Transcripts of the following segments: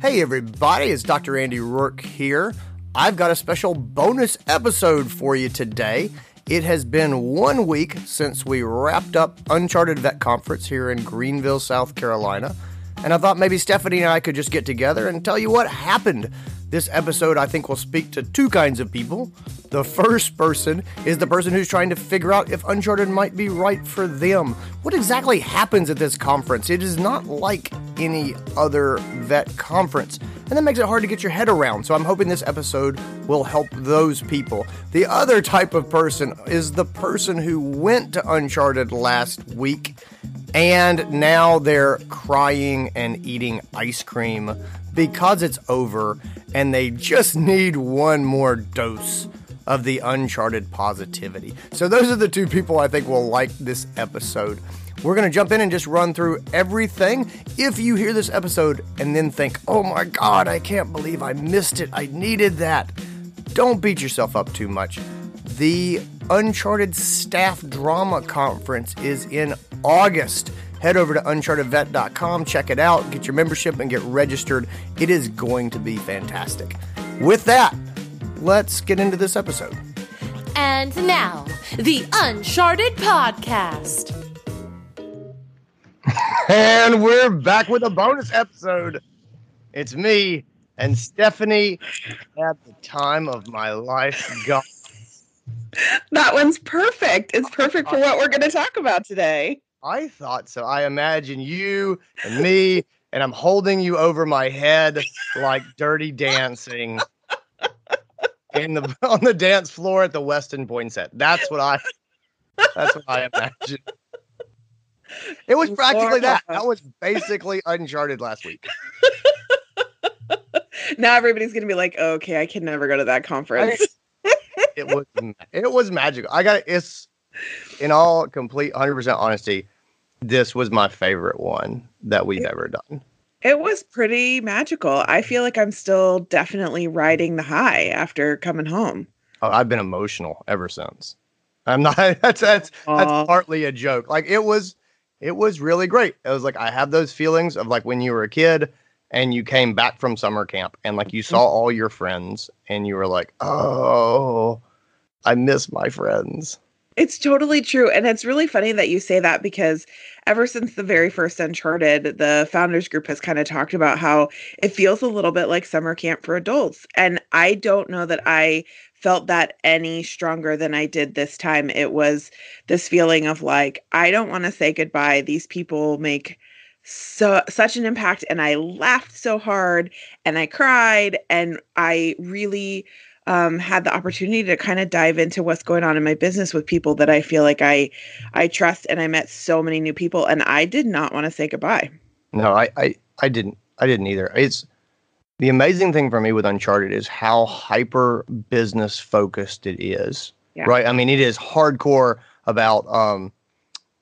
Hey, everybody, it's Dr. Andy Roark here. I've got a special bonus episode for you today. It has been one week since we wrapped up Uncharted Vet Conference here in Greenville, South Carolina. And I thought maybe Stephanie and I could just get together and tell you what happened. This episode, I think, will speak to two kinds of people. The first person is the person who's trying to figure out if Uncharted might be right for them. What exactly happens at this conference? It is not like any other vet conference, and that makes it hard to get your head around. So I'm hoping this episode will help those people. The other type of person is the person who went to Uncharted last week and now they're crying and eating ice cream because it's over and they just need one more dose of the uncharted positivity. So, those are the two people I think will like this episode. We're going to jump in and just run through everything. If you hear this episode and then think, oh my God, I can't believe I missed it, I needed that, don't beat yourself up too much. The Uncharted Staff Drama Conference is in August. Head over to unchartedvet.com, check it out, get your membership, and get registered. It is going to be fantastic. With that, let's get into this episode. And now, the Uncharted Podcast. and we're back with a bonus episode. It's me and Stephanie at the time of my life. God. That one's perfect. It's perfect for what we're going to talk about today. I thought so. I imagine you and me, and I'm holding you over my head like dirty dancing in the on the dance floor at the Westin Poinsett. That's what I that's what I imagine. It was practically that. That was basically Uncharted last week. now everybody's gonna be like, oh, "Okay, I can never go to that conference." it was it was magical. I got it's in all complete 100% honesty, this was my favorite one that we've ever done. It was pretty magical. I feel like I'm still definitely riding the high after coming home. Oh, I've been emotional ever since. I'm not that's that's that's partly a joke. Like it was it was really great. It was like I have those feelings of like when you were a kid and you came back from summer camp and like you saw all your friends and you were like, "Oh, I miss my friends." It's totally true. And it's really funny that you say that because ever since the very first Uncharted, the founders group has kind of talked about how it feels a little bit like summer camp for adults. And I don't know that I felt that any stronger than I did this time. It was this feeling of like, I don't want to say goodbye. These people make so such an impact and I laughed so hard and I cried and I really um, had the opportunity to kind of dive into what's going on in my business with people that I feel like I I trust and I met so many new people and I did not want to say goodbye. No, I, I I didn't I didn't either. It's the amazing thing for me with Uncharted is how hyper business focused it is. Yeah. Right? I mean, it is hardcore about um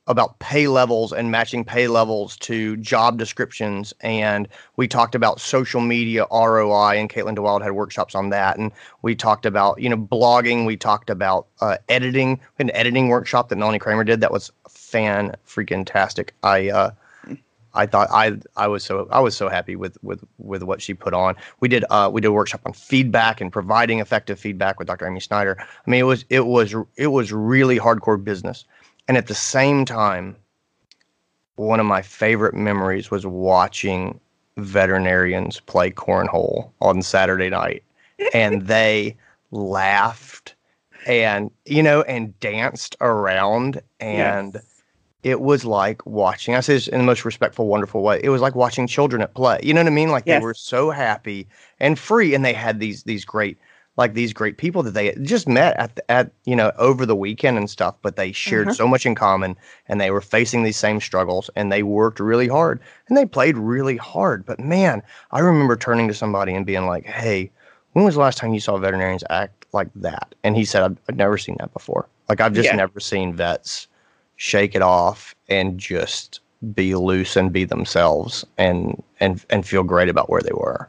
about pay levels and matching pay levels to job descriptions. And we talked about social media ROI, and Caitlin DeWilde had workshops on that. And we talked about, you know, blogging. We talked about uh, editing. an editing workshop that Melanie Kramer did that was fan freaking tastic. I, uh, I thought I I was so I was so happy with with with what she put on. We did uh we did a workshop on feedback and providing effective feedback with Dr. Amy Snyder. I mean it was it was it was really hardcore business. And at the same time, one of my favorite memories was watching veterinarians play cornhole on Saturday night. and they laughed and, you know, and danced around. And yes. it was like watching, I say this in the most respectful, wonderful way. It was like watching children at play. You know what I mean? Like yes. they were so happy and free. And they had these, these great like these great people that they just met at the, at you know over the weekend and stuff but they shared mm-hmm. so much in common and they were facing these same struggles and they worked really hard and they played really hard but man i remember turning to somebody and being like hey when was the last time you saw veterinarians act like that and he said i've, I've never seen that before like i've just yeah. never seen vets shake it off and just be loose and be themselves and and and feel great about where they were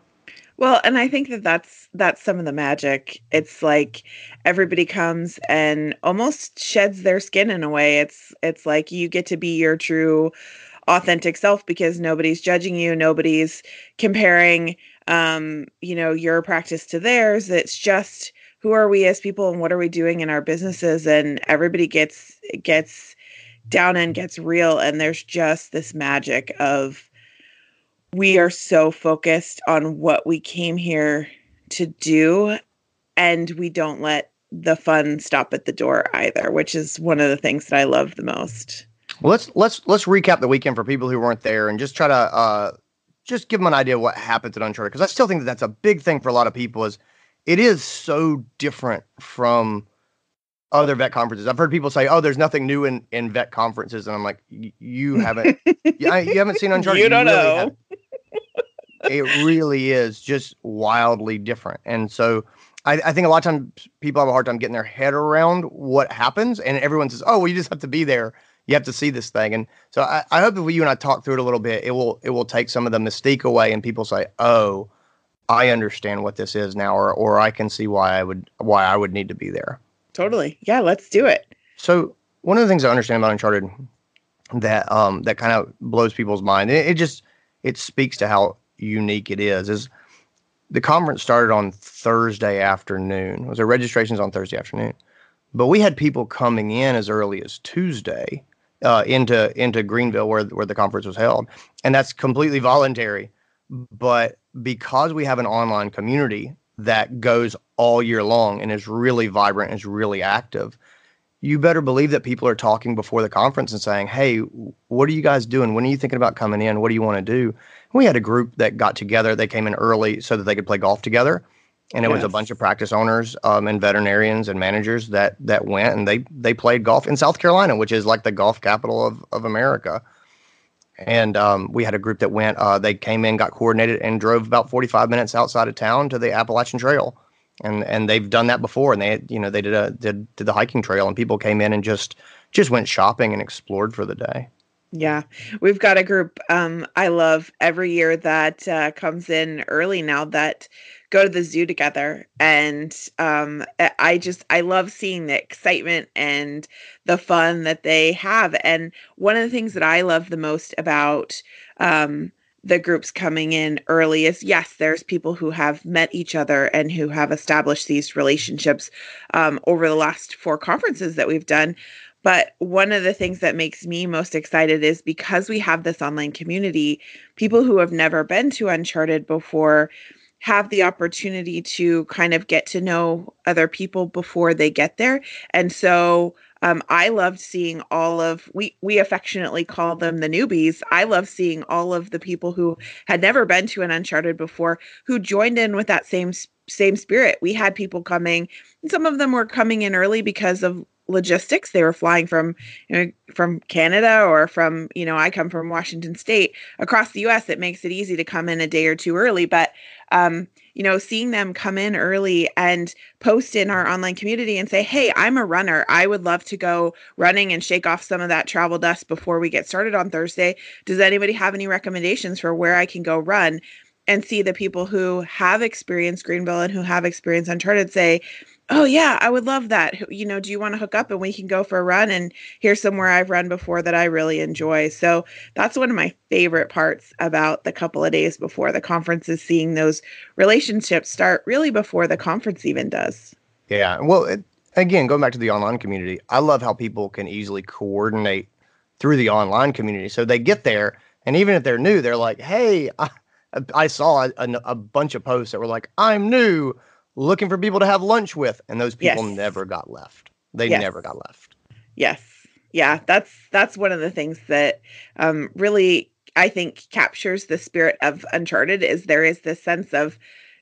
well, and I think that that's that's some of the magic. It's like everybody comes and almost sheds their skin in a way. It's it's like you get to be your true authentic self because nobody's judging you, nobody's comparing um, you know, your practice to theirs. It's just who are we as people and what are we doing in our businesses and everybody gets gets down and gets real and there's just this magic of we are so focused on what we came here to do and we don't let the fun stop at the door either which is one of the things that i love the most. Well, let's let's let's recap the weekend for people who weren't there and just try to uh, just give them an idea of what happened at uncharted because i still think that that's a big thing for a lot of people is it is so different from other vet conferences. I've heard people say, "Oh, there's nothing new in, in vet conferences," and I'm like, "You haven't, you, you haven't seen Uncharted. you don't you really know. it really is just wildly different, and so I, I, think a lot of times people have a hard time getting their head around what happens, and everyone says, "Oh, well, you just have to be there. You have to see this thing." And so I, I hope if you and I talk through it a little bit, it will it will take some of the mystique away, and people say, "Oh." I understand what this is now, or or I can see why I would why I would need to be there. Totally. Yeah, let's do it. So one of the things I understand about Uncharted that um that kind of blows people's mind. It, it just it speaks to how unique it is. Is the conference started on Thursday afternoon. Was there registrations on Thursday afternoon? But we had people coming in as early as Tuesday uh, into into Greenville where where the conference was held, and that's completely voluntary. But because we have an online community that goes all year long and is really vibrant and is really active, you better believe that people are talking before the conference and saying, Hey, what are you guys doing? When are you thinking about coming in? What do you want to do? We had a group that got together. They came in early so that they could play golf together. And it yes. was a bunch of practice owners um, and veterinarians and managers that that went and they they played golf in South Carolina, which is like the golf capital of, of America and um, we had a group that went. Uh, they came in, got coordinated, and drove about 45 minutes outside of town to the Appalachian Trail, and and they've done that before. And they, you know, they did a did did the hiking trail, and people came in and just just went shopping and explored for the day. Yeah, we've got a group um, I love every year that uh, comes in early now that go to the zoo together and um, i just i love seeing the excitement and the fun that they have and one of the things that i love the most about um, the groups coming in early is yes there's people who have met each other and who have established these relationships um, over the last four conferences that we've done but one of the things that makes me most excited is because we have this online community, people who have never been to Uncharted before have the opportunity to kind of get to know other people before they get there. And so um, I loved seeing all of we we affectionately call them the newbies. I love seeing all of the people who had never been to an Uncharted before who joined in with that same same spirit. We had people coming, some of them were coming in early because of logistics. They were flying from you know, from Canada or from you know I come from Washington State across the U.S. It makes it easy to come in a day or two early, but um, you know, seeing them come in early and post in our online community and say, Hey, I'm a runner. I would love to go running and shake off some of that travel dust before we get started on Thursday. Does anybody have any recommendations for where I can go run? And see the people who have experienced Greenville and who have experienced Uncharted say, oh yeah i would love that. You know do you want to hook up and we can go for a run and here's somewhere i've run before that i really enjoy. So that's one of my favorite parts about the couple of days before the conference is seeing those relationships start really before the conference even does. Yeah well it, again going back to the online community i love how people can easily coordinate through the online community. So they get there and even if they're new they're like hey i, I saw a, a, a bunch of posts that were like i'm new looking for people to have lunch with, and those people yes. never got left. They yes. never got left. Yes, yeah, that's that's one of the things that um, really I think captures the spirit of Uncharted. Is there is this sense of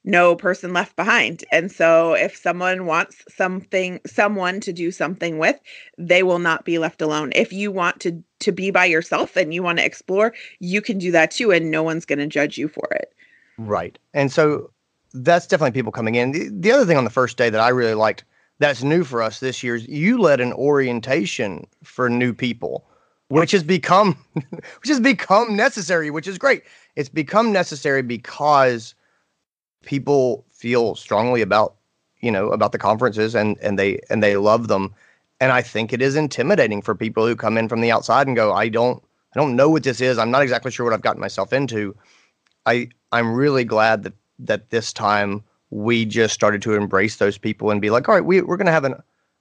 no person left behind. And so if someone wants something someone to do something with, they will not be left alone. If you want to to be by yourself and you want to explore, you can do that too and no one's going to judge you for it. Right. And so that's definitely people coming in. The, the other thing on the first day that I really liked that's new for us this year is you led an orientation for new people, which has become which has become necessary, which is great. It's become necessary because people feel strongly about you know about the conferences and and they and they love them and i think it is intimidating for people who come in from the outside and go i don't i don't know what this is i'm not exactly sure what i've gotten myself into i i'm really glad that that this time we just started to embrace those people and be like, all right, we, we're going to have an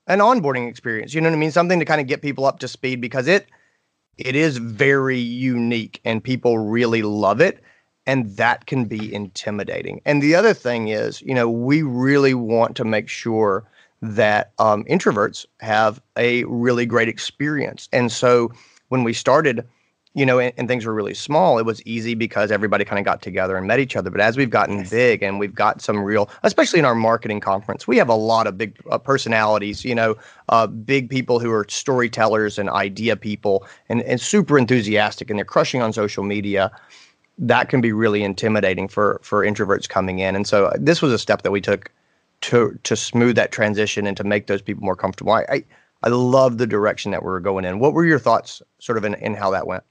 an onboarding experience. You know what I mean? Something to kind of get people up to speed because it it is very unique and people really love it and that can be intimidating. And the other thing is, you know, we really want to make sure that um, introverts have a really great experience. And so when we started, you know, and, and, things were really small, it was easy because everybody kind of got together and met each other. But as we've gotten yes. big and we've got some real, especially in our marketing conference, we have a lot of big uh, personalities, you know, uh, big people who are storytellers and idea people and, and super enthusiastic and they're crushing on social media. That can be really intimidating for for introverts coming in. And so uh, this was a step that we took to to smooth that transition and to make those people more comfortable. I, I, I love the direction that we are going in. What were your thoughts, sort of, in, in how that went?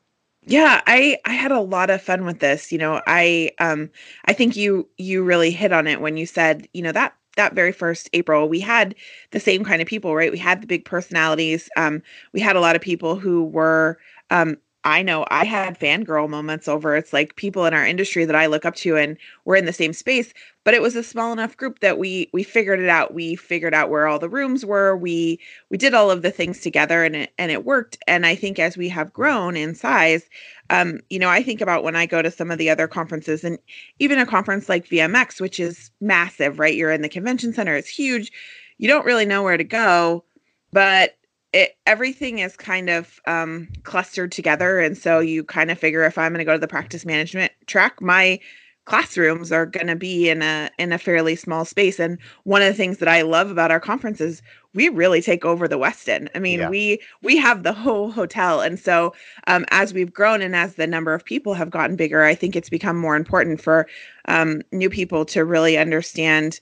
Yeah, I I had a lot of fun with this. You know, I um I think you you really hit on it when you said, you know, that that very first April, we had the same kind of people, right? We had the big personalities. Um, we had a lot of people who were um I know I had fangirl moments over it's like people in our industry that I look up to and we're in the same space, but it was a small enough group that we we figured it out. We figured out where all the rooms were. We we did all of the things together and it and it worked. And I think as we have grown in size, um, you know, I think about when I go to some of the other conferences and even a conference like VMX, which is massive, right? You're in the convention center, it's huge. You don't really know where to go, but it everything is kind of um, clustered together, and so you kind of figure if I'm going to go to the practice management track, my classrooms are going to be in a in a fairly small space and one of the things that i love about our conferences we really take over the westin i mean yeah. we we have the whole hotel and so um, as we've grown and as the number of people have gotten bigger i think it's become more important for um, new people to really understand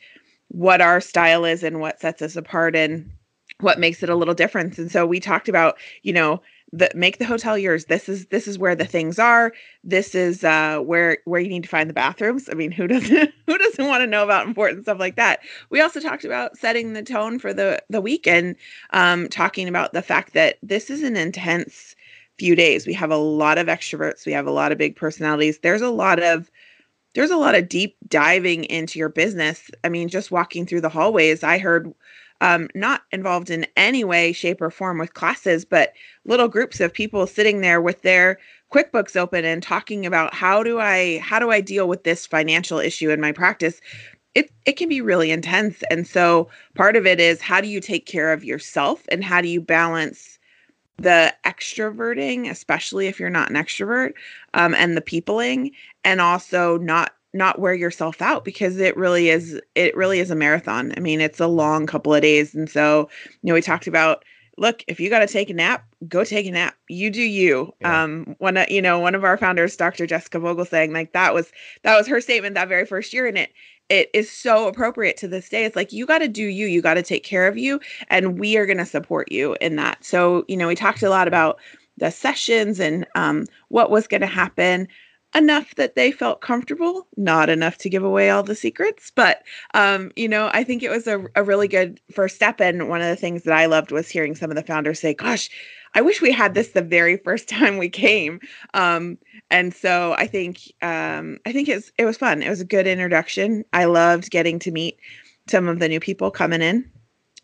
what our style is and what sets us apart and what makes it a little different. And so we talked about, you know, the make the hotel yours. This is this is where the things are. This is uh where where you need to find the bathrooms. I mean, who doesn't who doesn't want to know about important stuff like that? We also talked about setting the tone for the the weekend, um, talking about the fact that this is an intense few days. We have a lot of extroverts, we have a lot of big personalities. There's a lot of there's a lot of deep diving into your business. I mean, just walking through the hallways, I heard um, not involved in any way, shape, or form with classes, but little groups of people sitting there with their QuickBooks open and talking about how do I how do I deal with this financial issue in my practice. It it can be really intense, and so part of it is how do you take care of yourself and how do you balance the extroverting, especially if you're not an extrovert, um, and the peopling, and also not not wear yourself out because it really is it really is a marathon. I mean, it's a long couple of days and so, you know, we talked about look, if you got to take a nap, go take a nap. You do you. Yeah. Um one of, you know, one of our founders, Dr. Jessica Vogelsang like that was that was her statement that very first year and it it is so appropriate to this day. It's like you got to do you, you got to take care of you and we are going to support you in that. So, you know, we talked a lot about the sessions and um, what was going to happen enough that they felt comfortable, not enough to give away all the secrets. But, um, you know, I think it was a, a really good first step. And one of the things that I loved was hearing some of the founders say, gosh, I wish we had this the very first time we came. Um, and so I think um, I think it's it was fun. It was a good introduction. I loved getting to meet some of the new people coming in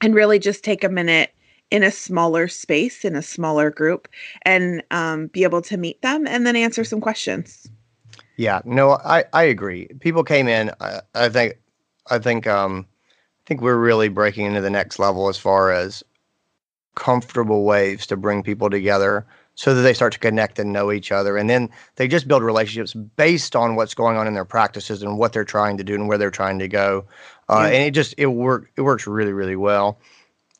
and really just take a minute in a smaller space in a smaller group and um, be able to meet them and then answer some questions yeah, no, I, I agree. People came in. I, I think, I think, um, I think we're really breaking into the next level as far as comfortable ways to bring people together so that they start to connect and know each other and then they just build relationships based on what's going on in their practices and what they're trying to do and where they're trying to go uh, yeah. and it just it work it works really really well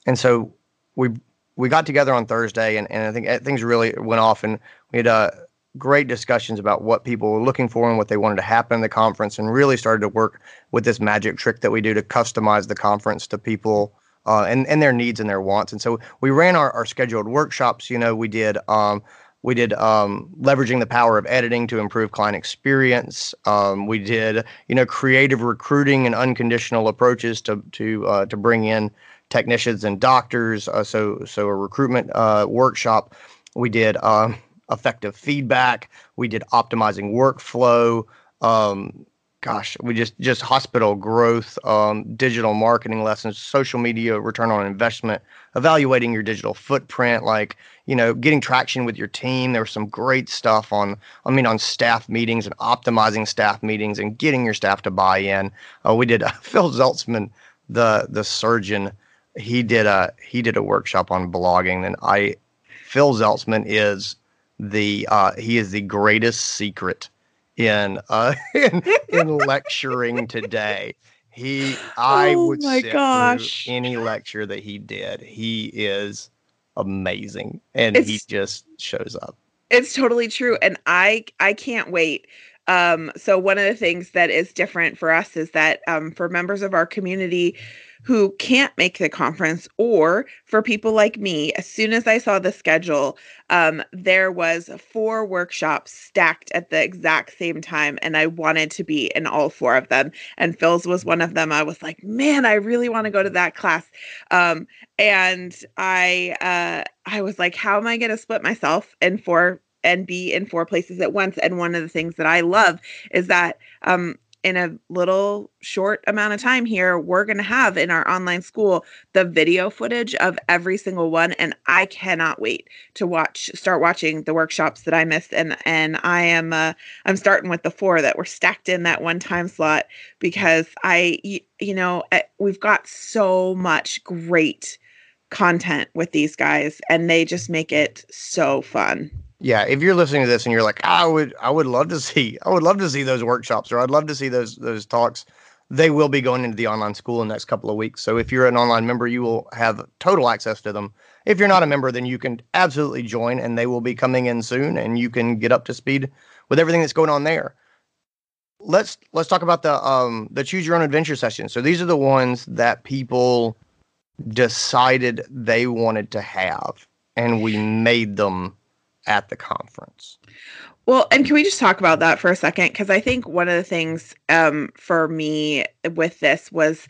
and so we we got together on thursday and, and i think eh, things really went off and we had uh, great discussions about what people were looking for and what they wanted to happen in the conference, and really started to work with this magic trick that we do to customize the conference to people uh, and and their needs and their wants. And so we ran our, our scheduled workshops. You know, we did. Um, we did um, leveraging the power of editing to improve client experience. Um, we did, you know, creative recruiting and unconditional approaches to to uh, to bring in technicians and doctors. Uh, so so a recruitment uh, workshop. We did um, effective feedback. We did optimizing workflow, um, gosh, we just just hospital growth, um, digital marketing lessons, social media return on investment, evaluating your digital footprint, like you know, getting traction with your team. There was some great stuff on, I mean, on staff meetings and optimizing staff meetings and getting your staff to buy in. Uh, we did uh, Phil Zeltzman, the the surgeon. He did a he did a workshop on blogging, and I, Phil Zeltzman is the uh, he is the greatest secret in uh, in, in lecturing today. He, I oh would my gosh. any lecture that he did. He is amazing, and it's, he just shows up. It's totally true, and I I can't wait. Um, so one of the things that is different for us is that um, for members of our community who can't make the conference, or for people like me, as soon as I saw the schedule, um, there was four workshops stacked at the exact same time, and I wanted to be in all four of them. And Phil's was one of them. I was like, man, I really want to go to that class. Um, and I, uh, I was like, how am I going to split myself in four and be in four places at once. And one of the things that I love is that um, in a little short amount of time here, we're going to have in our online school the video footage of every single one. And I cannot wait to watch, start watching the workshops that I missed. And, and I am, uh, I'm starting with the four that were stacked in that one time slot because I, you know, eh, we've got so much great content with these guys and they just make it so fun yeah, if you're listening to this and you're like, I would, I would love to see, I would love to see those workshops, or I'd love to see those those talks. They will be going into the online school in the next couple of weeks. So if you're an online member, you will have total access to them. If you're not a member, then you can absolutely join, and they will be coming in soon, and you can get up to speed with everything that's going on there. Let's let's talk about the um the choose your own adventure sessions. So these are the ones that people decided they wanted to have, and we made them at the conference. Well, and can we just talk about that for a second? Because I think one of the things um, for me with this was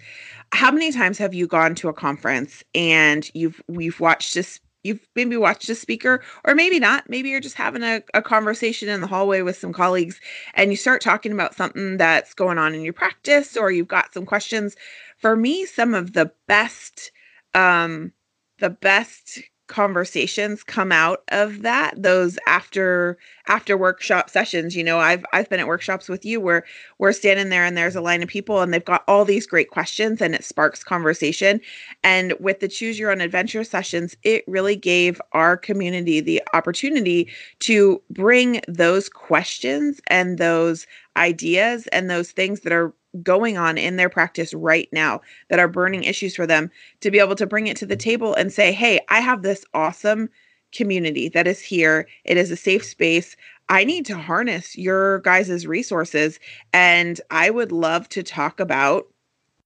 how many times have you gone to a conference and you've we've watched this you've maybe watched a speaker or maybe not maybe you're just having a, a conversation in the hallway with some colleagues and you start talking about something that's going on in your practice or you've got some questions for me some of the best um the best conversations come out of that those after after workshop sessions you know i've i've been at workshops with you where we're standing there and there's a line of people and they've got all these great questions and it sparks conversation. And with the choose your own adventure sessions it really gave our community the opportunity to bring those questions and those ideas and those things that are going on in their practice right now that are burning issues for them to be able to bring it to the table and say, hey, I have this awesome community that is here. It is a safe space. I need to harness your guys' resources. And I would love to talk about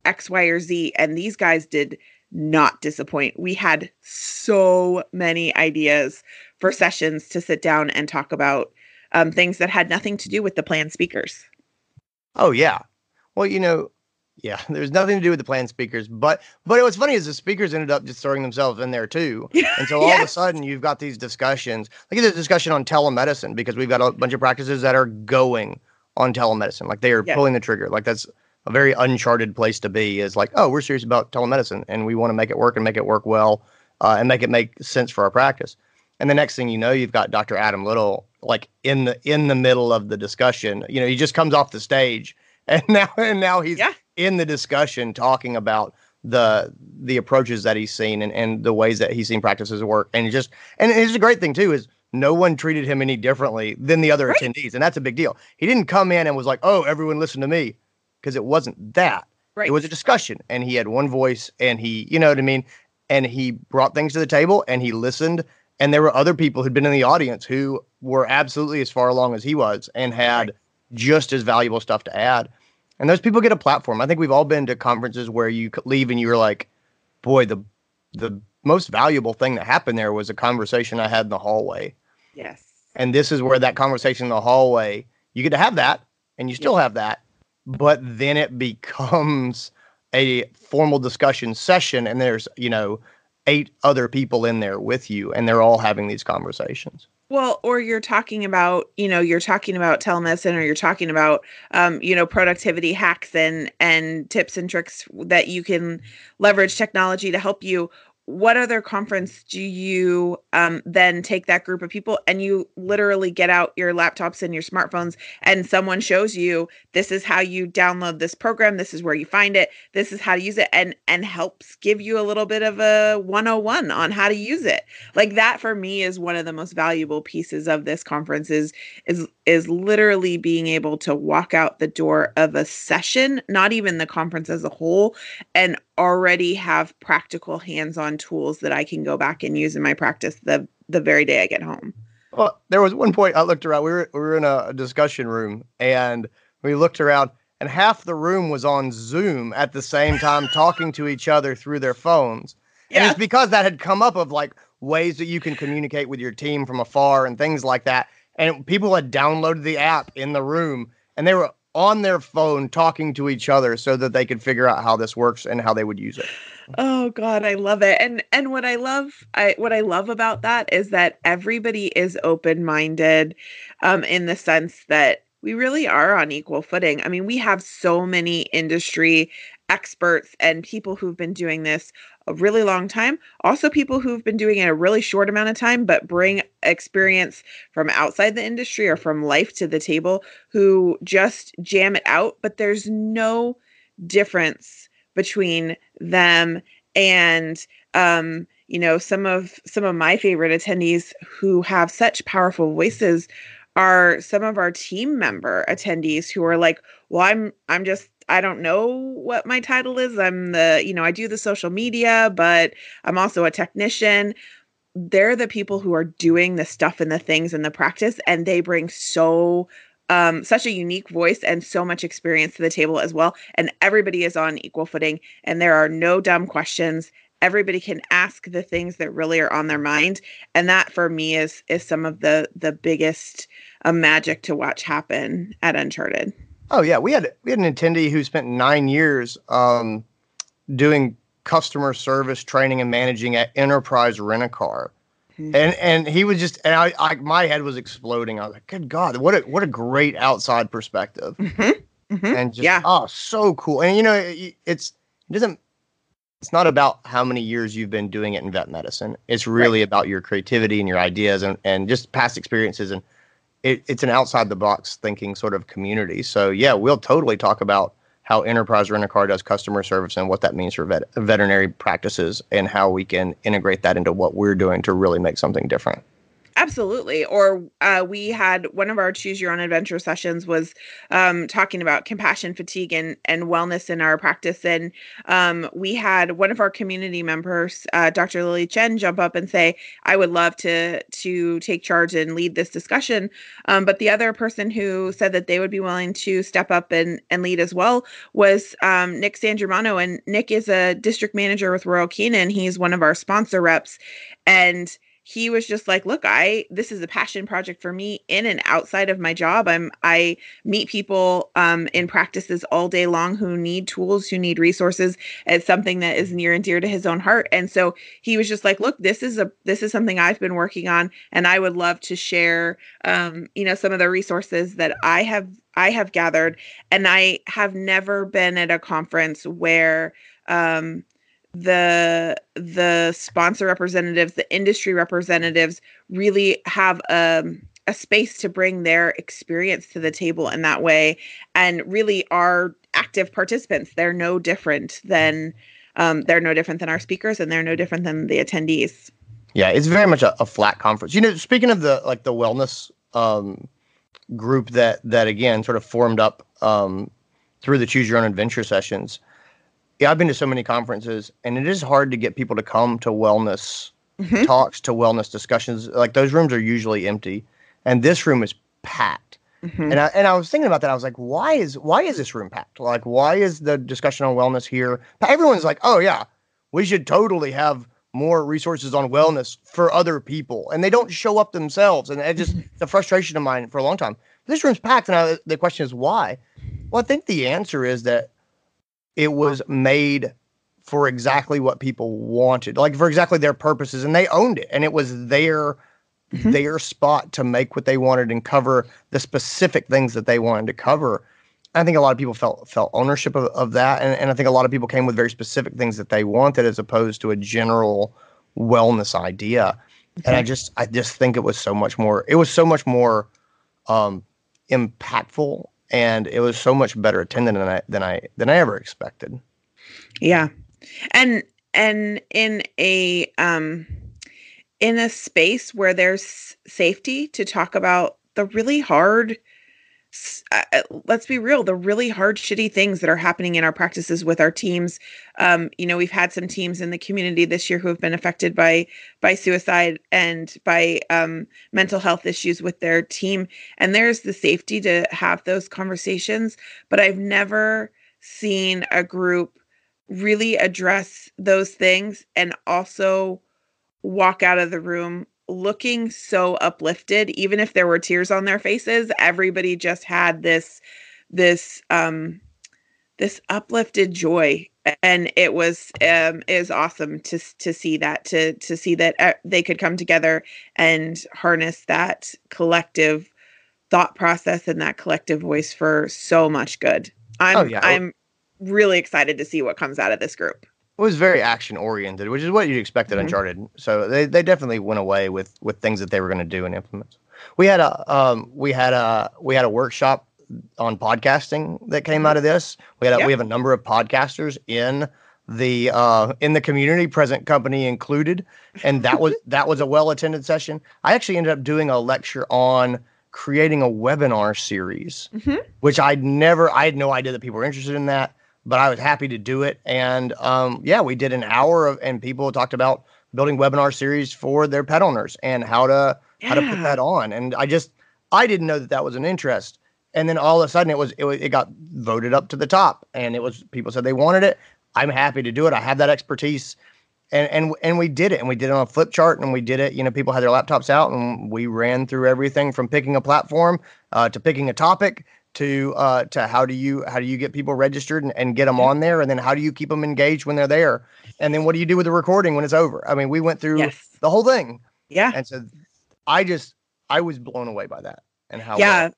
X, Y, or Z. And these guys did not disappoint. We had so many ideas for sessions to sit down and talk about um, things that had nothing to do with the planned speakers. Oh, yeah. Well, you know, yeah, there's nothing to do with the planned speakers, but but what's funny is the speakers ended up just throwing themselves in there too, and so all yes. of a sudden you've got these discussions. Like there's a discussion on telemedicine because we've got a bunch of practices that are going on telemedicine, like they are yes. pulling the trigger. Like that's a very uncharted place to be. Is like, oh, we're serious about telemedicine and we want to make it work and make it work well, uh, and make it make sense for our practice. And the next thing you know, you've got Dr. Adam Little like in the in the middle of the discussion. You know, he just comes off the stage and now and now he's yeah. in the discussion talking about the the approaches that he's seen and, and the ways that he's seen practices work and just and it's a great thing too is no one treated him any differently than the other right. attendees and that's a big deal he didn't come in and was like oh everyone listen to me because it wasn't that right. it was a discussion and he had one voice and he you know what i mean and he brought things to the table and he listened and there were other people who'd been in the audience who were absolutely as far along as he was and had right. just as valuable stuff to add and those people get a platform. I think we've all been to conferences where you leave and you're like, boy, the the most valuable thing that happened there was a conversation I had in the hallway. Yes. And this is where that conversation in the hallway, you get to have that and you still have that, but then it becomes a formal discussion session and there's, you know, eight other people in there with you and they're all having these conversations. Well, or you're talking about, you know, you're talking about telemedicine or you're talking about, um, you know, productivity hacks and and tips and tricks that you can leverage technology to help you what other conference do you um, then take that group of people and you literally get out your laptops and your smartphones and someone shows you this is how you download this program. This is where you find it. This is how to use it and and helps give you a little bit of a 101 on how to use it. Like that for me is one of the most valuable pieces of this conference is is is literally being able to walk out the door of a session not even the conference as a whole and already have practical hands-on tools that I can go back and use in my practice the the very day I get home. Well, there was one point I looked around. We were we were in a discussion room and we looked around and half the room was on Zoom at the same time talking to each other through their phones. And it's because that had come up of like ways that you can communicate with your team from afar and things like that. And people had downloaded the app in the room and they were on their phone talking to each other so that they could figure out how this works and how they would use it. Oh god, I love it. And and what I love I what I love about that is that everybody is open-minded um in the sense that we really are on equal footing. I mean, we have so many industry experts and people who've been doing this a really long time. Also, people who've been doing it a really short amount of time, but bring experience from outside the industry or from life to the table who just jam it out. But there's no difference between them and um, you know some of some of my favorite attendees who have such powerful voices are some of our team member attendees who are like well i'm i'm just I don't know what my title is. I'm the, you know, I do the social media, but I'm also a technician. They're the people who are doing the stuff and the things and the practice, and they bring so um, such a unique voice and so much experience to the table as well. And everybody is on equal footing, and there are no dumb questions. Everybody can ask the things that really are on their mind, and that for me is is some of the the biggest uh, magic to watch happen at Uncharted. Oh yeah, we had we had an attendee who spent nine years um, doing customer service training and managing at Enterprise Rent a Car, mm-hmm. and and he was just and I, I, my head was exploding. I was like, good God, what a what a great outside perspective, mm-hmm. Mm-hmm. and just yeah. oh so cool. And you know, it, it's it doesn't it's not about how many years you've been doing it in vet medicine. It's really right. about your creativity and your ideas and, and just past experiences and it, it's an outside the box thinking sort of community. So yeah, we'll totally talk about how Enterprise Rent a Car does customer service and what that means for vet, veterinary practices and how we can integrate that into what we're doing to really make something different. Absolutely. Or uh, we had one of our choose your own adventure sessions was um, talking about compassion fatigue and, and wellness in our practice. And um, we had one of our community members, uh, Dr. Lily Chen, jump up and say, I would love to, to take charge and lead this discussion. Um, but the other person who said that they would be willing to step up and, and lead as well was um, Nick San Germano. And Nick is a district manager with Royal Canin. He's one of our sponsor reps. And he was just like look i this is a passion project for me in and outside of my job. I'm i meet people um, in practices all day long who need tools who need resources. It's something that is near and dear to his own heart. And so he was just like look this is a this is something i've been working on and i would love to share um, you know some of the resources that i have i have gathered. And i have never been at a conference where um, the the sponsor representatives, the industry representatives really have um, a space to bring their experience to the table in that way, and really are active participants. They're no different than um, they're no different than our speakers, and they're no different than the attendees. Yeah, it's very much a, a flat conference. You know, speaking of the like the wellness um, group that that again sort of formed up um, through the Choose Your Own Adventure sessions yeah, I've been to so many conferences, and it is hard to get people to come to wellness mm-hmm. talks, to wellness discussions. Like those rooms are usually empty, and this room is packed. Mm-hmm. And I and I was thinking about that. I was like, why is why is this room packed? Like, why is the discussion on wellness here? Everyone's like, oh yeah, we should totally have more resources on wellness for other people, and they don't show up themselves. And it just the frustration of mine for a long time. This room's packed, and I, the question is why. Well, I think the answer is that it was made for exactly what people wanted, like for exactly their purposes, and they owned it, and it was their mm-hmm. their spot to make what they wanted and cover the specific things that they wanted to cover. I think a lot of people felt felt ownership of, of that, and, and I think a lot of people came with very specific things that they wanted, as opposed to a general wellness idea. Okay. And I just I just think it was so much more. It was so much more um, impactful, and it was so much better attended than I than I than I ever expected. Yeah, and and in a um in a space where there's safety to talk about the really hard let's be real the really hard shitty things that are happening in our practices with our teams um, you know we've had some teams in the community this year who have been affected by by suicide and by um, mental health issues with their team and there's the safety to have those conversations but i've never seen a group really address those things and also walk out of the room looking so uplifted even if there were tears on their faces everybody just had this this um this uplifted joy. And it was um is awesome to to see that to to see that uh, they could come together and harness that collective thought process and that collective voice for so much good. I'm oh, yeah. i'm really excited to see what comes out of this group it was very action oriented, which is what you'd expect at mm-hmm. Uncharted. So they, they definitely went away with with things that they were going to do and implement. We had a um, we had a we had a workshop on podcasting that came out of this. We had a, yep. we have a number of podcasters in the uh, in the community, present company included, and that was that was a well attended session. I actually ended up doing a lecture on creating a webinar series, mm-hmm. which I'd never I had no idea that people were interested in that but I was happy to do it. And um, yeah, we did an hour of, and people talked about building webinar series for their pet owners and how to yeah. how to put that on. And I just I didn't know that that was an interest. And then all of a sudden it was it, it got voted up to the top, and it was people said they wanted it. I'm happy to do it. I have that expertise. And, and and we did it and we did it on a flip chart and we did it you know people had their laptops out and we ran through everything from picking a platform uh, to picking a topic to uh, to how do you how do you get people registered and, and get them on there? And then how do you keep them engaged when they're there? And then what do you do with the recording when it's over? I mean we went through yes. the whole thing. Yeah. And so i just i was blown away by that and how yeah. well.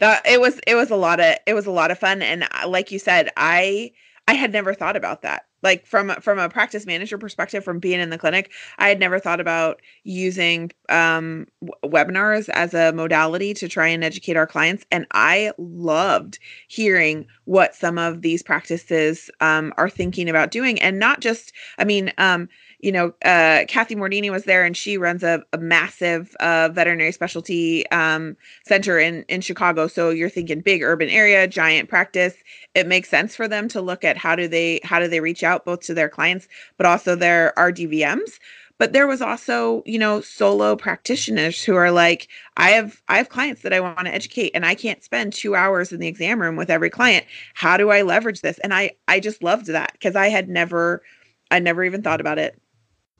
that it was it was a lot of it was a lot of fun. And uh, like you said i i had never thought about that like from from a practice manager perspective from being in the clinic i had never thought about using um, webinars as a modality to try and educate our clients and i loved hearing what some of these practices um, are thinking about doing and not just i mean um, you know, uh, Kathy Mordini was there, and she runs a, a massive uh, veterinary specialty um, center in in Chicago. So you're thinking big urban area, giant practice. It makes sense for them to look at how do they how do they reach out both to their clients, but also their RDVMs. But there was also, you know, solo practitioners who are like, I have I have clients that I want to educate, and I can't spend two hours in the exam room with every client. How do I leverage this? And I I just loved that because I had never I never even thought about it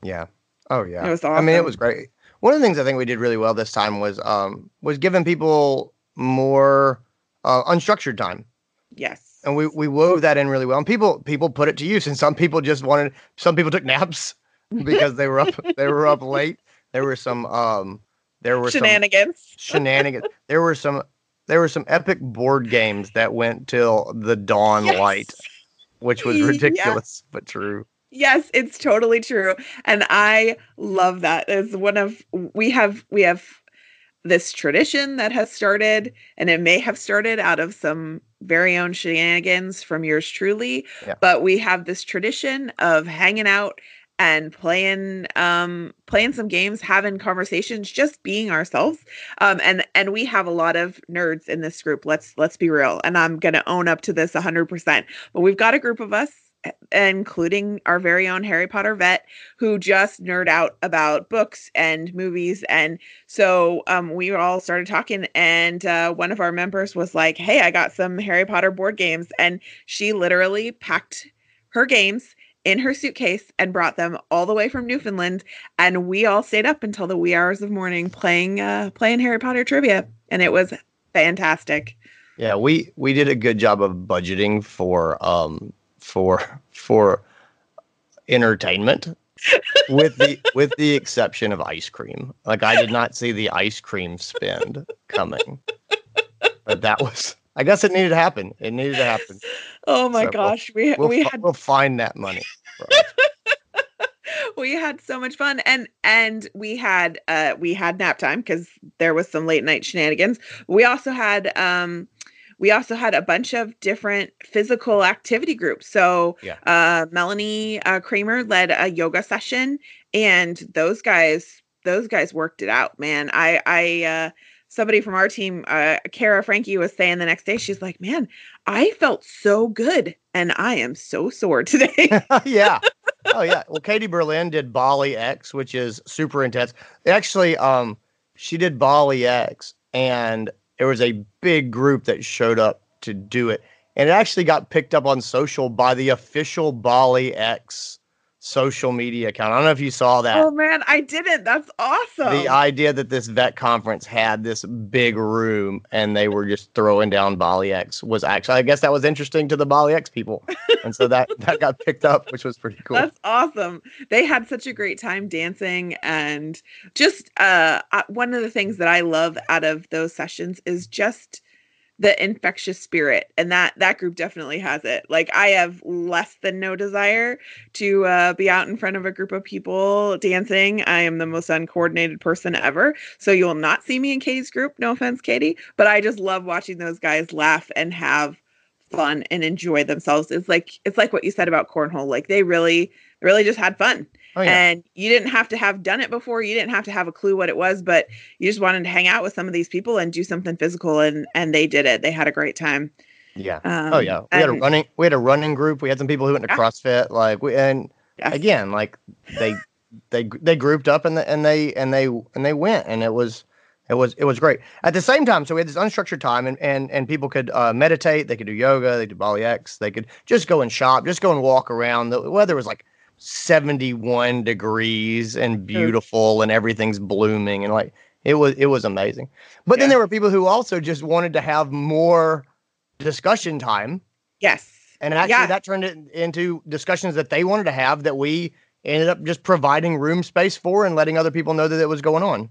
yeah. Oh yeah. It was awesome. I mean, it was great. One of the things I think we did really well this time was um was giving people more uh, unstructured time. Yes. And we we wove that in really well. And people people put it to use. And some people just wanted. Some people took naps because they were up they were up late. There were some um there were shenanigans. Some shenanigans. There were some there were some epic board games that went till the dawn yes. light, which was ridiculous but true. Yes, it's totally true. And I love that. As one of we have we have this tradition that has started and it may have started out of some very own shenanigans from yours truly, yeah. but we have this tradition of hanging out and playing um playing some games having conversations just being ourselves um and and we have a lot of nerds in this group let's let's be real and i'm gonna own up to this 100% but we've got a group of us including our very own Harry Potter vet, who just nerd out about books and movies. And so um, we all started talking, and uh, one of our members was like, Hey, I got some Harry Potter board games. And she literally packed her games in her suitcase and brought them all the way from Newfoundland. And we all stayed up until the wee hours of morning playing uh, playing Harry Potter trivia. And it was fantastic. Yeah, we we did a good job of budgeting for um for for entertainment with the with the exception of ice cream. Like I did not see the ice cream spend coming. But that was I guess it needed to happen. It needed to happen. Oh my so gosh, we we'll, we had we'll find that money. we had so much fun and and we had uh we had nap time because there was some late night shenanigans. We also had um we also had a bunch of different physical activity groups. So yeah. uh, Melanie uh, Kramer led a yoga session, and those guys those guys worked it out, man. I I uh, somebody from our team, uh, Kara Frankie, was saying the next day, she's like, "Man, I felt so good, and I am so sore today." yeah. Oh yeah. Well, Katie Berlin did BollyX, which is super intense. Actually, um, she did BollyX, and there was a big group that showed up to do it. And it actually got picked up on social by the official BollyX social media account. I don't know if you saw that. Oh man, I didn't. That's awesome. The idea that this vet conference had this big room and they were just throwing down BollyX was actually I guess that was interesting to the BollyX people. And so that that got picked up, which was pretty cool. That's awesome. They had such a great time dancing and just uh one of the things that I love out of those sessions is just the infectious spirit and that that group definitely has it. Like i have less than no desire to uh, be out in front of a group of people dancing. I am the most uncoordinated person ever. So you'll not see me in katie's group no offense katie but i just love watching those guys laugh and have fun and enjoy themselves. It's like it's like what you said about cornhole. Like they really really just had fun Oh, yeah. And you didn't have to have done it before. You didn't have to have a clue what it was, but you just wanted to hang out with some of these people and do something physical and and they did it. They had a great time. Yeah. Um, oh yeah. We and, had a running we had a running group. We had some people who went to yeah. CrossFit like we and yes. again like they they they grouped up and the, and they and they and they went and it was it was it was great. At the same time, so we had this unstructured time, and and and people could uh, meditate, they could do yoga, they could do BollyX, they could just go and shop, just go and walk around. The weather was like 71 degrees and beautiful and everything's blooming and like it was it was amazing. But yeah. then there were people who also just wanted to have more discussion time. Yes. And actually yeah. that turned it into discussions that they wanted to have that we ended up just providing room space for and letting other people know that it was going on.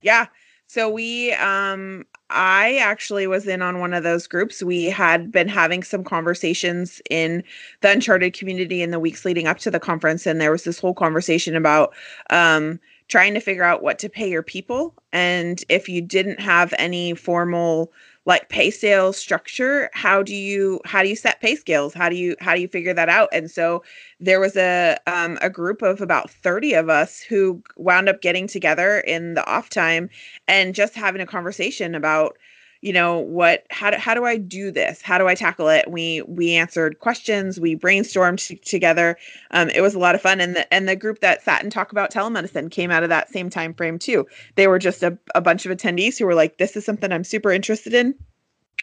Yeah. So we um I actually was in on one of those groups. We had been having some conversations in the Uncharted community in the weeks leading up to the conference, and there was this whole conversation about um, trying to figure out what to pay your people. And if you didn't have any formal like pay scale structure how do you how do you set pay scales? How do you how do you figure that out? And so there was a um, a group of about 30 of us who wound up getting together in the off time and just having a conversation about you know what how do, how do i do this? How do i tackle it? We we answered questions we brainstormed t- together. Um, it was a lot of fun and the and the group that sat and talked about telemedicine came out of that same time frame too. They were just a, a bunch of attendees who were like this is something i'm super interested in.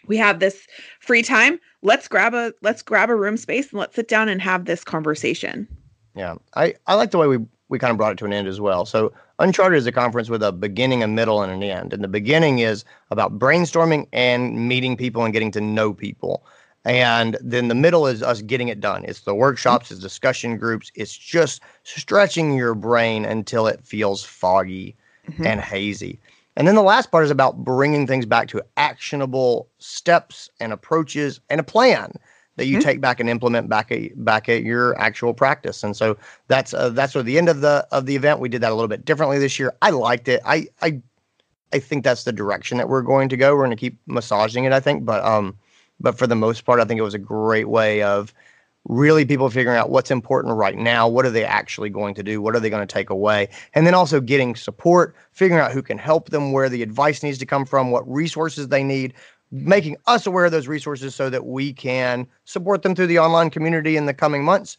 We have this free time. Let's grab a let's grab a room space and let's sit down and have this conversation. Yeah. I i like the way we we kind of brought it to an end as well. So Uncharted is a conference with a beginning, a middle, and an end. And the beginning is about brainstorming and meeting people and getting to know people. And then the middle is us getting it done. It's the workshops, it's discussion groups, it's just stretching your brain until it feels foggy mm-hmm. and hazy. And then the last part is about bringing things back to actionable steps and approaches and a plan that you mm-hmm. take back and implement back at back at your actual practice. And so that's uh, that's at the end of the of the event. We did that a little bit differently this year. I liked it. I I I think that's the direction that we're going to go. We're going to keep massaging it. I think, but um, but for the most part, I think it was a great way of really people figuring out what's important right now what are they actually going to do what are they going to take away and then also getting support figuring out who can help them where the advice needs to come from what resources they need making us aware of those resources so that we can support them through the online community in the coming months.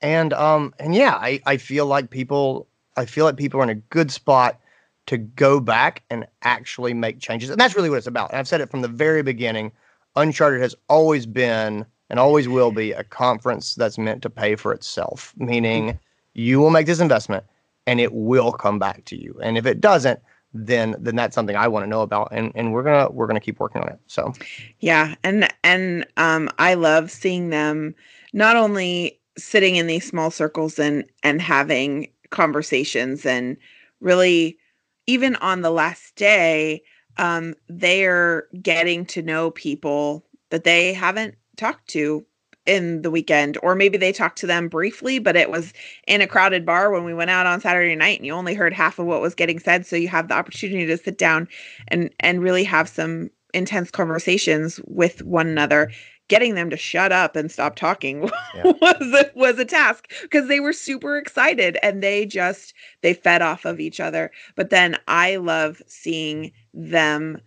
And um and yeah, I, I feel like people I feel like people are in a good spot to go back and actually make changes. And that's really what it's about. And I've said it from the very beginning. Uncharted has always been and always will be a conference that's meant to pay for itself, meaning you will make this investment and it will come back to you. And if it doesn't, then then that's something I want to know about and and we're going to we're going to keep working on it. So Yeah, and and um I love seeing them not only sitting in these small circles and and having conversations and really even on the last day um, they're getting to know people that they haven't talked to in the weekend or maybe they talked to them briefly but it was in a crowded bar when we went out on Saturday night and you only heard half of what was getting said so you have the opportunity to sit down and and really have some intense conversations with one another getting them to shut up and stop talking yeah. was a, was a task because they were super excited and they just they fed off of each other but then i love seeing them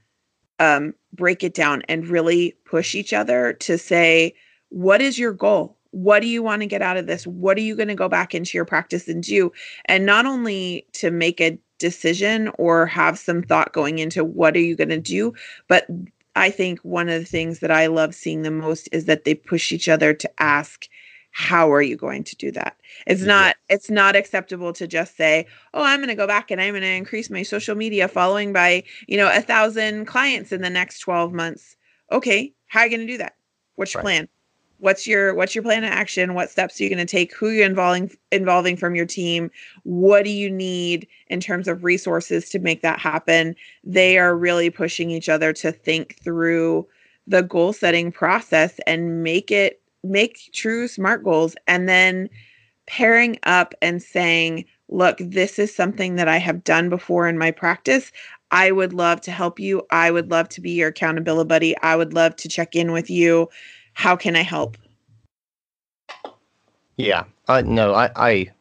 um break it down and really push each other to say what is your goal? What do you want to get out of this? What are you going to go back into your practice and do? And not only to make a decision or have some thought going into what are you going to do, but I think one of the things that I love seeing the most is that they push each other to ask, how are you going to do that it's not it's not acceptable to just say oh i'm going to go back and i'm going to increase my social media following by you know a thousand clients in the next 12 months okay how are you going to do that what's your right. plan what's your what's your plan of action? What steps are you going to take? Who are you involving involving from your team? What do you need in terms of resources to make that happen? They are really pushing each other to think through the goal setting process and make it make true smart goals and then pairing up and saying look this is something that i have done before in my practice. I would love to help you. I would love to be your accountability buddy. I would love to check in with you how can I help? Yeah, uh, no, I, I,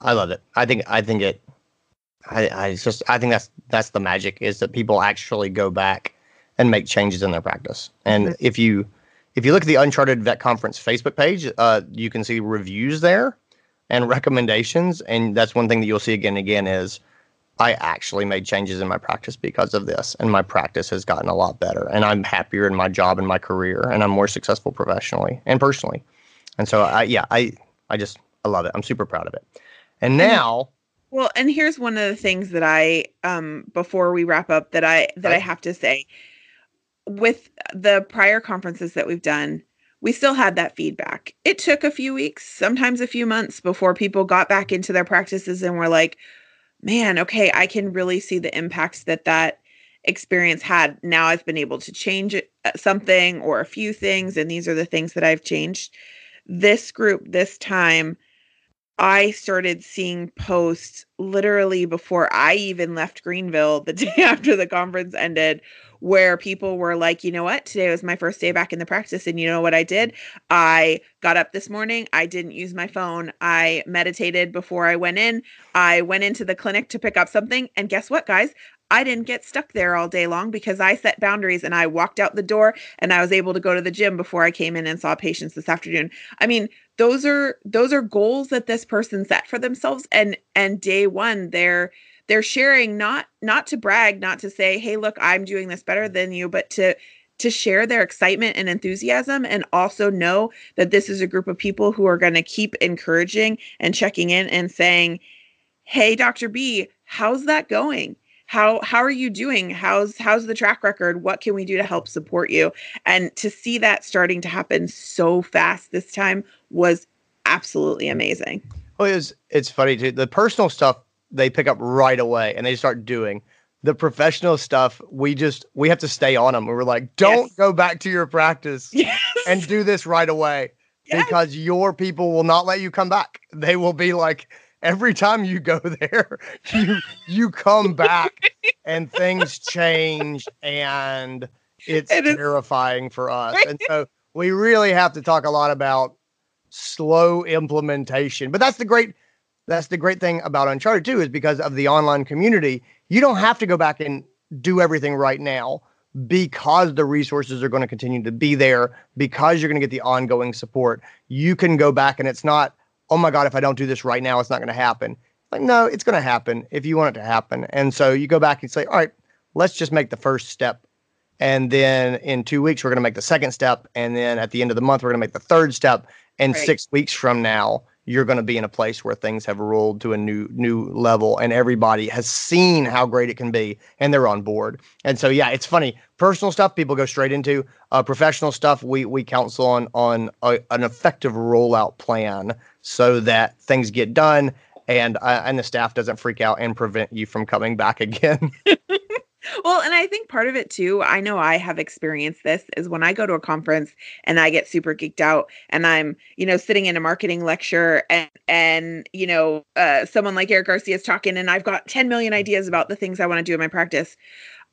I love it. I think, I think it, I, I just, I think that's that's the magic is that people actually go back and make changes in their practice. And mm-hmm. if you, if you look at the Uncharted Vet Conference Facebook page, uh, you can see reviews there and recommendations. And that's one thing that you'll see again and again is I actually made changes in my practice because of this, and my practice has gotten a lot better, and I'm happier in my job and my career, and I'm more successful professionally and personally. And so, I yeah, I I just I love it. I'm super proud of it. And now, well, and here's one of the things that I um before we wrap up that I that I have to say with the prior conferences that we've done, we still had that feedback. It took a few weeks, sometimes a few months before people got back into their practices and were like, man, okay, I can really see the impacts that that experience had. Now I've been able to change uh, something or a few things, and these are the things that I've changed. This group, this time, I started seeing posts literally before I even left Greenville the day after the conference ended where people were like, you know what, today was my first day back in the practice. And you know what I did? I got up this morning. I didn't use my phone. I meditated before I went in. I went into the clinic to pick up something. And guess what, guys? I didn't get stuck there all day long because I set boundaries and I walked out the door and I was able to go to the gym before I came in and saw patients this afternoon. I mean, those are those are goals that this person set for themselves and and day 1 they're they're sharing not not to brag not to say hey look i'm doing this better than you but to to share their excitement and enthusiasm and also know that this is a group of people who are going to keep encouraging and checking in and saying hey dr b how's that going? How how are you doing? How's how's the track record? What can we do to help support you? And to see that starting to happen so fast this time was absolutely amazing. Well it's it's funny too the personal stuff they pick up right away and they start doing the professional stuff we just we have to stay on them we're like don't yes. go back to your practice yes. and do this right away yes. because your people will not let you come back they will be like every time you go there you you come back and things change and it's it terrifying for us and so we really have to talk a lot about slow implementation but that's the great that's the great thing about Uncharted too, is because of the online community, you don't have to go back and do everything right now because the resources are going to continue to be there, because you're going to get the ongoing support. You can go back and it's not, oh my God, if I don't do this right now, it's not going to happen. Like, no, it's going to happen if you want it to happen. And so you go back and say, all right, let's just make the first step. And then in two weeks, we're going to make the second step. And then at the end of the month, we're going to make the third step. And right. six weeks from now, you're going to be in a place where things have rolled to a new new level and everybody has seen how great it can be and they're on board. And so yeah it's funny. Personal stuff people go straight into. Uh, professional stuff we we counsel on on a, an effective rollout plan so that things get done and uh, and the staff doesn't freak out and prevent you from coming back again well, and I think part of it too, I know I have experienced this is when I go to a conference and I get super geeked out and I'm, you know, sitting in a marketing lecture and and you know, uh, someone like Eric Garcia is talking and I've got 10 million ideas about the things I want to do in my practice.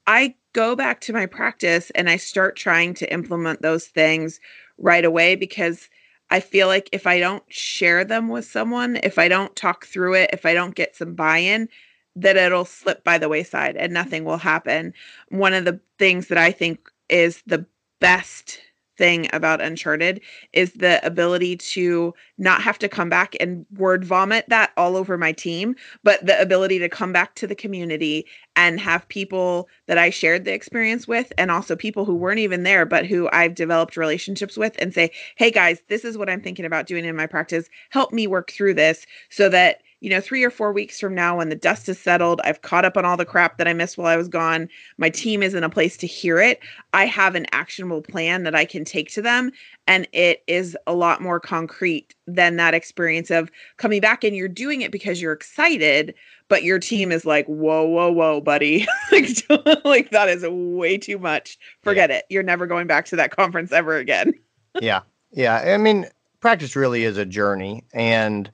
I go back to my practice and I start trying to implement those things right away because I feel like if I don't share them with someone, if I don't talk through it, if I don't get some buy-in, that it'll slip by the wayside and nothing will happen. One of the things that I think is the best thing about Uncharted is the ability to not have to come back and word vomit that all over my team, but the ability to come back to the community and have people that I shared the experience with and also people who weren't even there, but who I've developed relationships with and say, hey guys, this is what I'm thinking about doing in my practice. Help me work through this so that you know, three or four weeks from now, when the dust is settled, I've caught up on all the crap that I missed while I was gone. My team is in a place to hear it. I have an actionable plan that I can take to them. And it is a lot more concrete than that experience of coming back and you're doing it because you're excited, but your team is like, whoa, whoa, whoa, buddy. like, like, that is way too much. Forget yeah. it. You're never going back to that conference ever again. yeah. Yeah. I mean, practice really is a journey. And,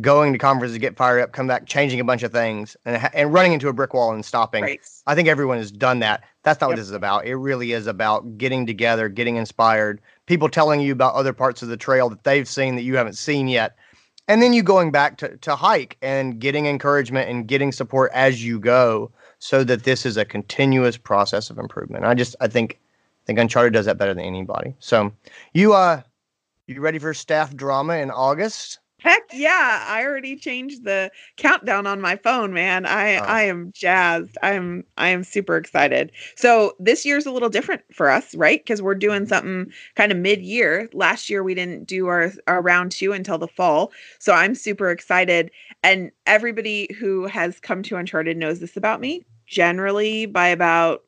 going to conferences, to get fired up, come back, changing a bunch of things, and and running into a brick wall and stopping. Right. I think everyone has done that. That's not yep. what this is about. It really is about getting together, getting inspired, people telling you about other parts of the trail that they've seen that you haven't seen yet. And then you going back to, to hike and getting encouragement and getting support as you go so that this is a continuous process of improvement. I just I think I think Uncharted does that better than anybody. So you uh you ready for staff drama in August? Heck yeah. I already changed the countdown on my phone, man. I oh. I am jazzed. I'm I am super excited. So this year's a little different for us, right? Because we're doing something kind of mid-year. Last year we didn't do our, our round two until the fall. So I'm super excited. And everybody who has come to Uncharted knows this about me. Generally by about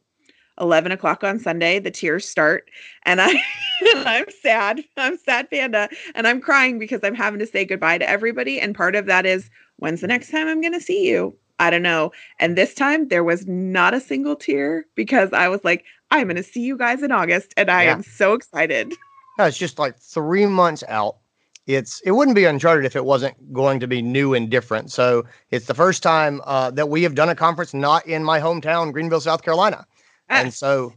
11 o'clock on Sunday, the tears start, and I and I'm sad. I'm sad panda, and I'm crying because I'm having to say goodbye to everybody. And part of that is when's the next time I'm gonna see you? I don't know. And this time there was not a single tear because I was like, I'm gonna see you guys in August, and I yeah. am so excited. No, it's just like three months out. It's it wouldn't be Uncharted if it wasn't going to be new and different. So it's the first time uh, that we have done a conference not in my hometown, Greenville, South Carolina. And so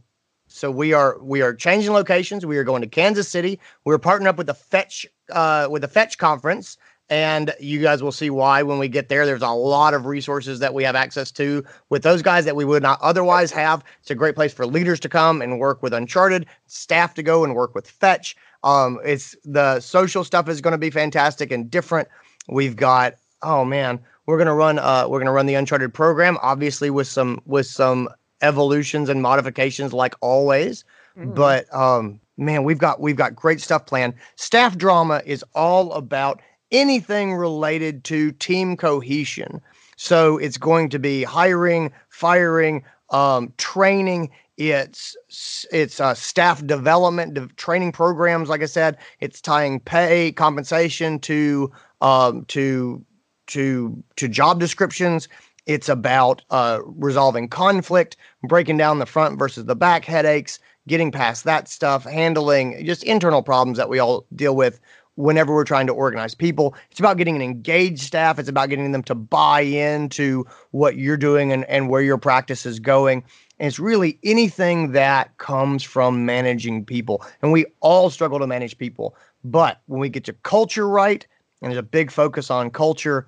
so we are we are changing locations. We are going to Kansas City. We're partnering up with the Fetch uh, with the Fetch conference, and you guys will see why when we get there. There's a lot of resources that we have access to with those guys that we would not otherwise have. It's a great place for leaders to come and work with Uncharted, staff to go and work with Fetch. Um, it's the social stuff is going to be fantastic and different. We've got oh man, we're gonna run uh we're gonna run the Uncharted program, obviously with some with some evolutions and modifications like always. Mm-hmm. But um, man, we've got we've got great stuff planned. Staff drama is all about anything related to team cohesion. So it's going to be hiring, firing, um, training. It's it's uh, staff development, de- training programs. Like I said, it's tying pay, compensation to um, to to to job descriptions. It's about uh, resolving conflict, breaking down the front versus the back headaches, getting past that stuff, handling just internal problems that we all deal with whenever we're trying to organize people. It's about getting an engaged staff. It's about getting them to buy into what you're doing and, and where your practice is going. And it's really anything that comes from managing people. And we all struggle to manage people. But when we get your culture right, and there's a big focus on culture,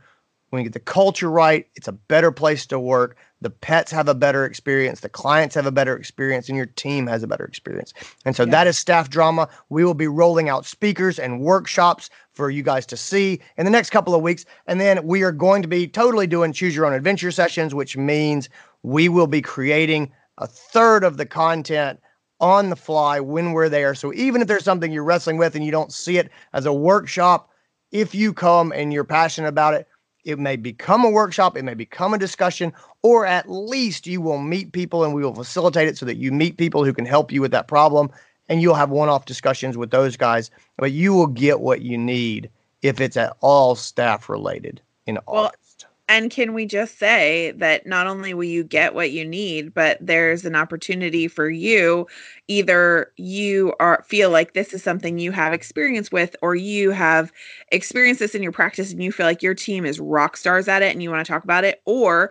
when you get the culture right, it's a better place to work. The pets have a better experience, the clients have a better experience, and your team has a better experience. And so yeah. that is staff drama. We will be rolling out speakers and workshops for you guys to see in the next couple of weeks. And then we are going to be totally doing choose your own adventure sessions, which means we will be creating a third of the content on the fly when we're there. So even if there's something you're wrestling with and you don't see it as a workshop, if you come and you're passionate about it, it may become a workshop, it may become a discussion, or at least you will meet people and we will facilitate it so that you meet people who can help you with that problem and you'll have one off discussions with those guys, but you will get what you need if it's at all staff related in well, August. And can we just say that not only will you get what you need, but there's an opportunity for you either you are feel like this is something you have experience with or you have experienced this in your practice and you feel like your team is rock stars at it and you want to talk about it or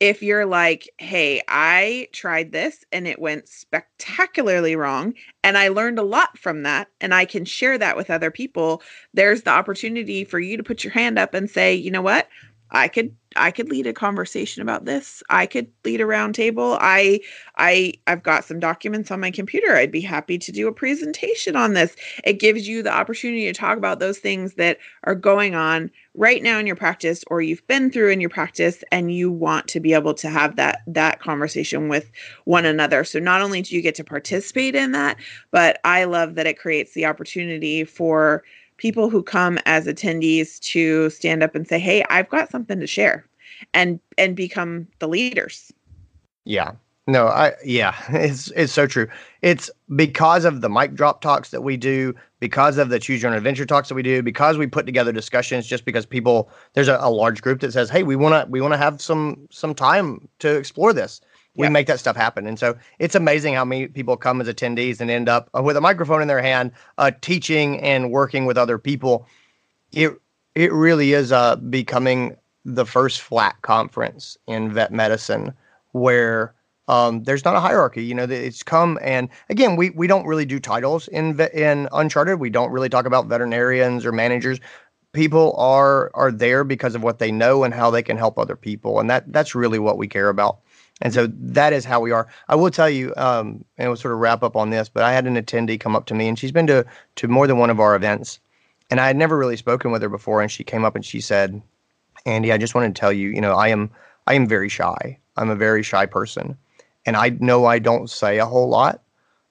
if you're like, hey, I tried this and it went spectacularly wrong, and I learned a lot from that, and I can share that with other people, there's the opportunity for you to put your hand up and say, you know what? I could I could lead a conversation about this. I could lead a roundtable. I I I've got some documents on my computer. I'd be happy to do a presentation on this. It gives you the opportunity to talk about those things that are going on right now in your practice or you've been through in your practice and you want to be able to have that that conversation with one another. So not only do you get to participate in that, but I love that it creates the opportunity for people who come as attendees to stand up and say, "Hey, I've got something to share," and and become the leaders. Yeah. No, I yeah, it's it's so true. It's because of the mic drop talks that we do, because of the choose your own adventure talks that we do, because we put together discussions just because people there's a, a large group that says, "Hey, we want to we want to have some some time to explore this." We make that stuff happen. And so it's amazing how many people come as attendees and end up uh, with a microphone in their hand, uh, teaching and working with other people. It it really is uh, becoming the first flat conference in vet medicine where um, there's not a hierarchy. You know, it's come and again, we we don't really do titles in in Uncharted. We don't really talk about veterinarians or managers. People are are there because of what they know and how they can help other people, and that that's really what we care about. And so that is how we are. I will tell you, um, and we'll sort of wrap up on this, but I had an attendee come up to me and she's been to, to more than one of our events. And I had never really spoken with her before. And she came up and she said, Andy, I just wanted to tell you, you know, I am, I am very shy. I'm a very shy person. And I know I don't say a whole lot,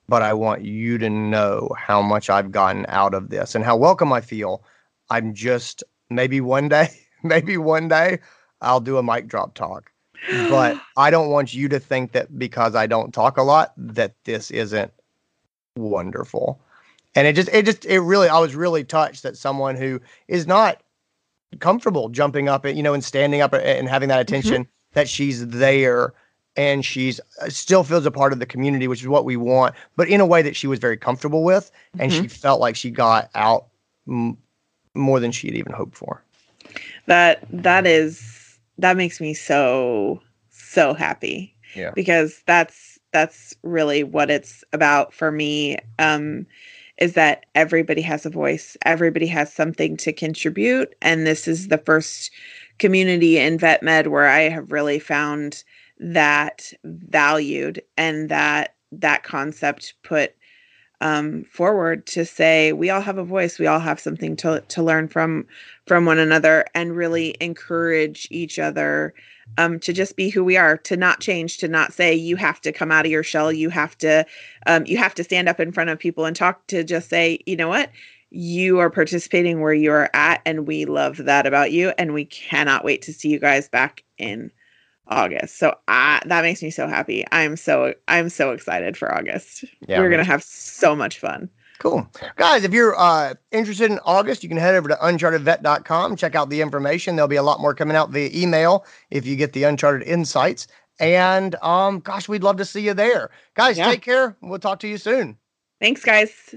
but I want you to know how much I've gotten out of this and how welcome I feel. I'm just maybe one day, maybe one day I'll do a mic drop talk but I don't want you to think that because I don't talk a lot that this isn't wonderful. And it just it just it really I was really touched that someone who is not comfortable jumping up and you know and standing up and having that mm-hmm. attention mm-hmm. that she's there and she's uh, still feels a part of the community which is what we want but in a way that she was very comfortable with and mm-hmm. she felt like she got out m- more than she had even hoped for that that is that makes me so so happy. Yeah. Because that's that's really what it's about for me. Um is that everybody has a voice, everybody has something to contribute. And this is the first community in vet med where I have really found that valued and that that concept put um, forward to say we all have a voice. We all have something to, to learn from from one another and really encourage each other um, to just be who we are to not change to not say you have to come out of your shell. You have to um, you have to stand up in front of people and talk to just say you know what? You are participating where you are at and we love that about you and we cannot wait to see you guys back in August. So I, that makes me so happy. I'm so I'm so excited for August. Yeah, We're gonna have so much fun. Cool. Guys, if you're uh, interested in August, you can head over to unchartedvet.com, check out the information. There'll be a lot more coming out via email if you get the Uncharted Insights. And um, gosh, we'd love to see you there. Guys, yeah. take care. We'll talk to you soon. Thanks, guys.